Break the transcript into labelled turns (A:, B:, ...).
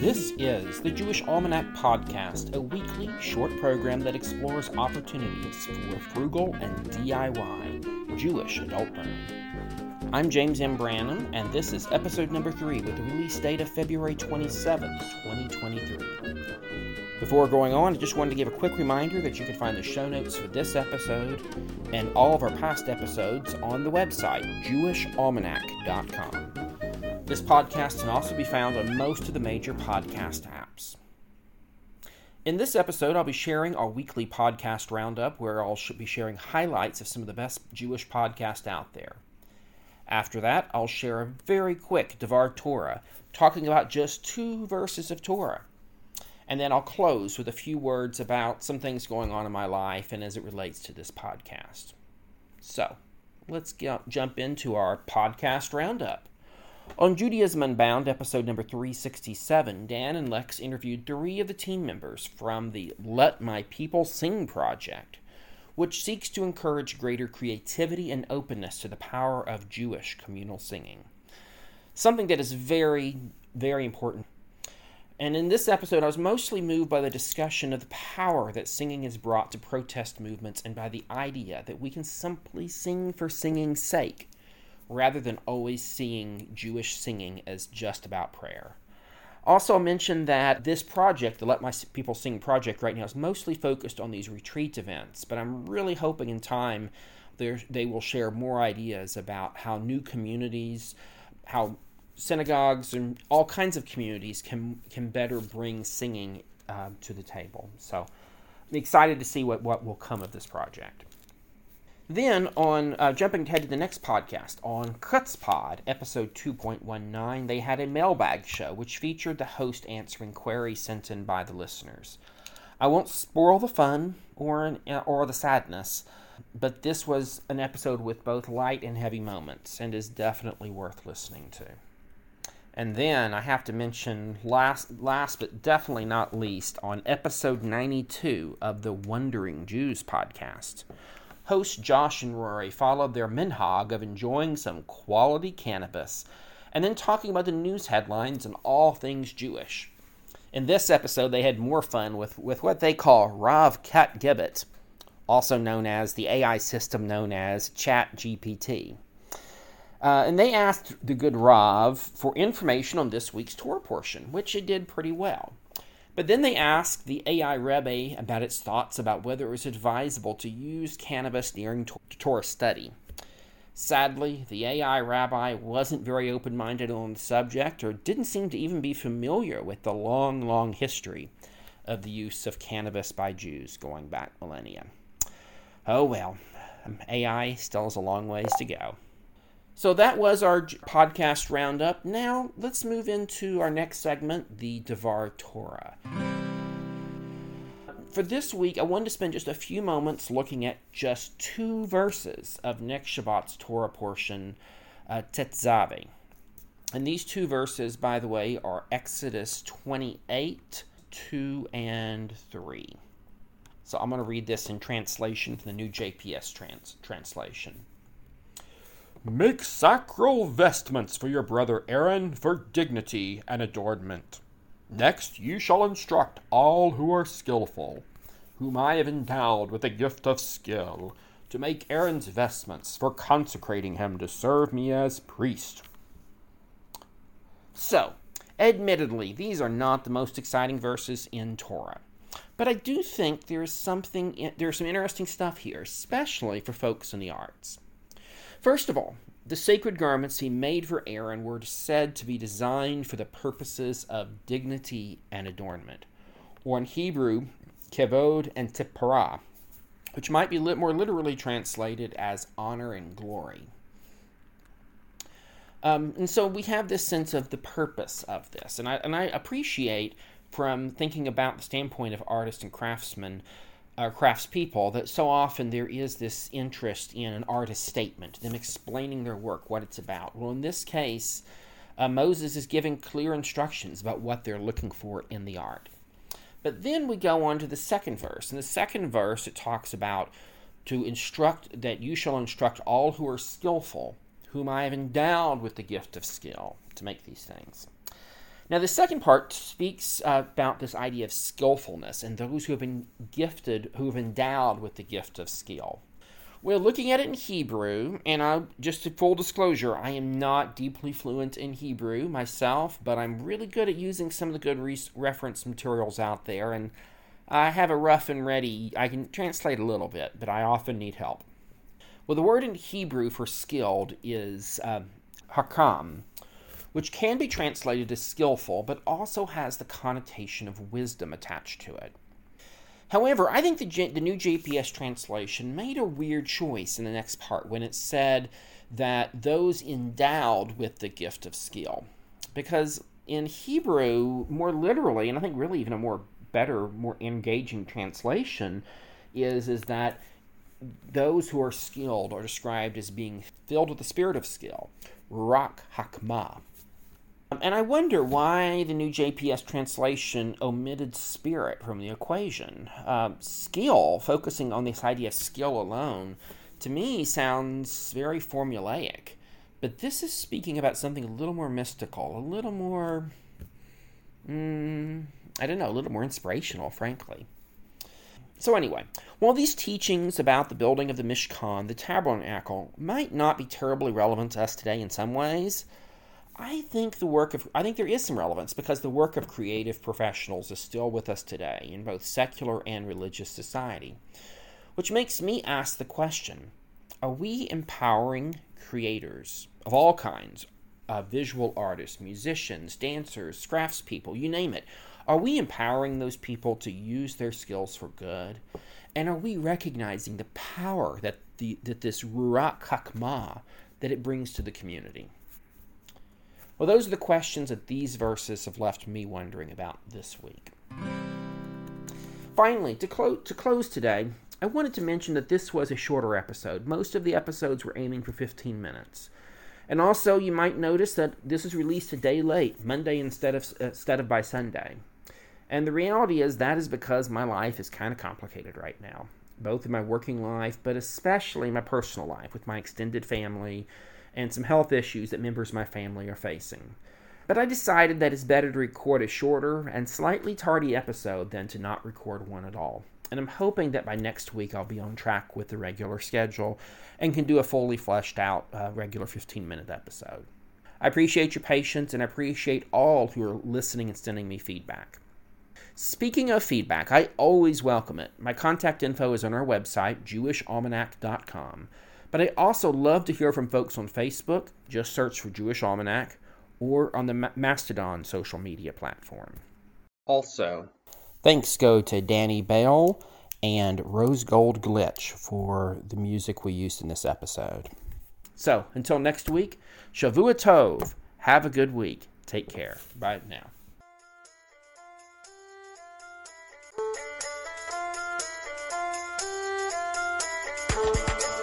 A: This is the Jewish Almanac Podcast, a weekly short program that explores opportunities for frugal and DIY Jewish adult learning. I'm James M. Branum, and this is episode number three with the release date of February 27, 2023. Before going on, I just wanted to give a quick reminder that you can find the show notes for this episode and all of our past episodes on the website, jewishalmanac.com. This podcast can also be found on most of the major podcast apps. In this episode, I'll be sharing our weekly podcast roundup where I'll be sharing highlights of some of the best Jewish podcasts out there. After that, I'll share a very quick Devar Torah, talking about just two verses of Torah and then I'll close with a few words about some things going on in my life and as it relates to this podcast. So, let's get, jump into our podcast roundup. On Judaism Unbound, episode number 367, Dan and Lex interviewed three of the team members from the Let My People Sing project, which seeks to encourage greater creativity and openness to the power of Jewish communal singing. Something that is very, very important and in this episode, I was mostly moved by the discussion of the power that singing has brought to protest movements and by the idea that we can simply sing for singing's sake, rather than always seeing Jewish singing as just about prayer. Also, I mentioned that this project, the Let My People Sing project, right now is mostly focused on these retreat events, but I'm really hoping in time they will share more ideas about how new communities, how synagogues and all kinds of communities can can better bring singing uh, to the table. So I'm excited to see what, what will come of this project. Then, on uh, jumping ahead to the next podcast, on Chutzpod, episode 2.19, they had a mailbag show which featured the host answering queries sent in by the listeners. I won't spoil the fun or, an, or the sadness, but this was an episode with both light and heavy moments and is definitely worth listening to. And then I have to mention last last but definitely not least on episode 92 of the Wondering Jews podcast. Hosts Josh and Rory followed their minhag of enjoying some quality cannabis and then talking about the news headlines and all things Jewish. In this episode, they had more fun with, with what they call Rav Cat Gibbet, also known as the AI system known as ChatGPT. Uh, and they asked the good Rav for information on this week's Torah portion, which it did pretty well. But then they asked the AI Rebbe about its thoughts about whether it was advisable to use cannabis during Torah study. Sadly, the AI rabbi wasn't very open minded on the subject or didn't seem to even be familiar with the long, long history of the use of cannabis by Jews going back millennia. Oh well, AI still has a long ways to go. So that was our podcast roundup. Now let's move into our next segment, the Devar Torah. For this week, I wanted to spend just a few moments looking at just two verses of next Shabbat's Torah portion, uh, Tetzave. And these two verses, by the way, are Exodus 28, 2 and 3. So I'm going to read this in translation from the new JPS trans- translation. Make sacral vestments for your brother Aaron for dignity and adornment. Next, you shall instruct all who are skilful, whom I have endowed with the gift of skill, to make Aaron's vestments for consecrating him to serve me as priest. So, admittedly, these are not the most exciting verses in Torah. But I do think there is something, there's some interesting stuff here, especially for folks in the arts. First of all, the sacred garments he made for Aaron were said to be designed for the purposes of dignity and adornment, or in Hebrew, kevod and tipparah, which might be more literally translated as honor and glory. Um, and so we have this sense of the purpose of this, and I, and I appreciate from thinking about the standpoint of artists and craftsmen uh, craftspeople that so often there is this interest in an artist statement, them explaining their work, what it's about. Well, in this case, uh, Moses is giving clear instructions about what they're looking for in the art. But then we go on to the second verse. In the second verse, it talks about to instruct that you shall instruct all who are skillful, whom I have endowed with the gift of skill to make these things. Now, the second part speaks about this idea of skillfulness and those who have been gifted, who have endowed with the gift of skill. We're looking at it in Hebrew, and I just to full disclosure, I am not deeply fluent in Hebrew myself, but I'm really good at using some of the good re- reference materials out there, and I have a rough and ready. I can translate a little bit, but I often need help. Well, the word in Hebrew for skilled is uh, hakam, which can be translated as skillful, but also has the connotation of wisdom attached to it. However, I think the, the new JPS translation made a weird choice in the next part when it said that those endowed with the gift of skill. Because in Hebrew, more literally, and I think really even a more better, more engaging translation is, is that those who are skilled are described as being filled with the spirit of skill, ruach hakma. Um, and I wonder why the new JPS translation omitted spirit from the equation. Uh, skill, focusing on this idea of skill alone, to me sounds very formulaic. But this is speaking about something a little more mystical, a little more, mm, I don't know, a little more inspirational, frankly. So, anyway, while these teachings about the building of the Mishkan, the tabernacle, might not be terribly relevant to us today in some ways, I think the work of I think there is some relevance because the work of creative professionals is still with us today in both secular and religious society. Which makes me ask the question, are we empowering creators of all kinds, uh, visual artists, musicians, dancers, craftspeople, you name it. Are we empowering those people to use their skills for good? And are we recognizing the power that the that this ruach hakma that it brings to the community? Well, those are the questions that these verses have left me wondering about this week. Finally, to, clo- to close today, I wanted to mention that this was a shorter episode. Most of the episodes were aiming for 15 minutes. And also, you might notice that this is released a day late, Monday instead of, uh, instead of by Sunday. And the reality is that is because my life is kind of complicated right now, both in my working life, but especially my personal life with my extended family and some health issues that members of my family are facing. But I decided that it's better to record a shorter and slightly tardy episode than to not record one at all. And I'm hoping that by next week I'll be on track with the regular schedule and can do a fully fleshed out uh, regular 15 minute episode. I appreciate your patience and I appreciate all who are listening and sending me feedback. Speaking of feedback, I always welcome it. My contact info is on our website, jewishalmanac.com. But I also love to hear from folks on Facebook. Just search for Jewish Almanac or on the Mastodon social media platform. Also, thanks go to Danny Bell and Rose Gold Glitch for the music we used in this episode. So, until next week, Shavua Tov. Have a good week. Take care. Bye now. Thank you.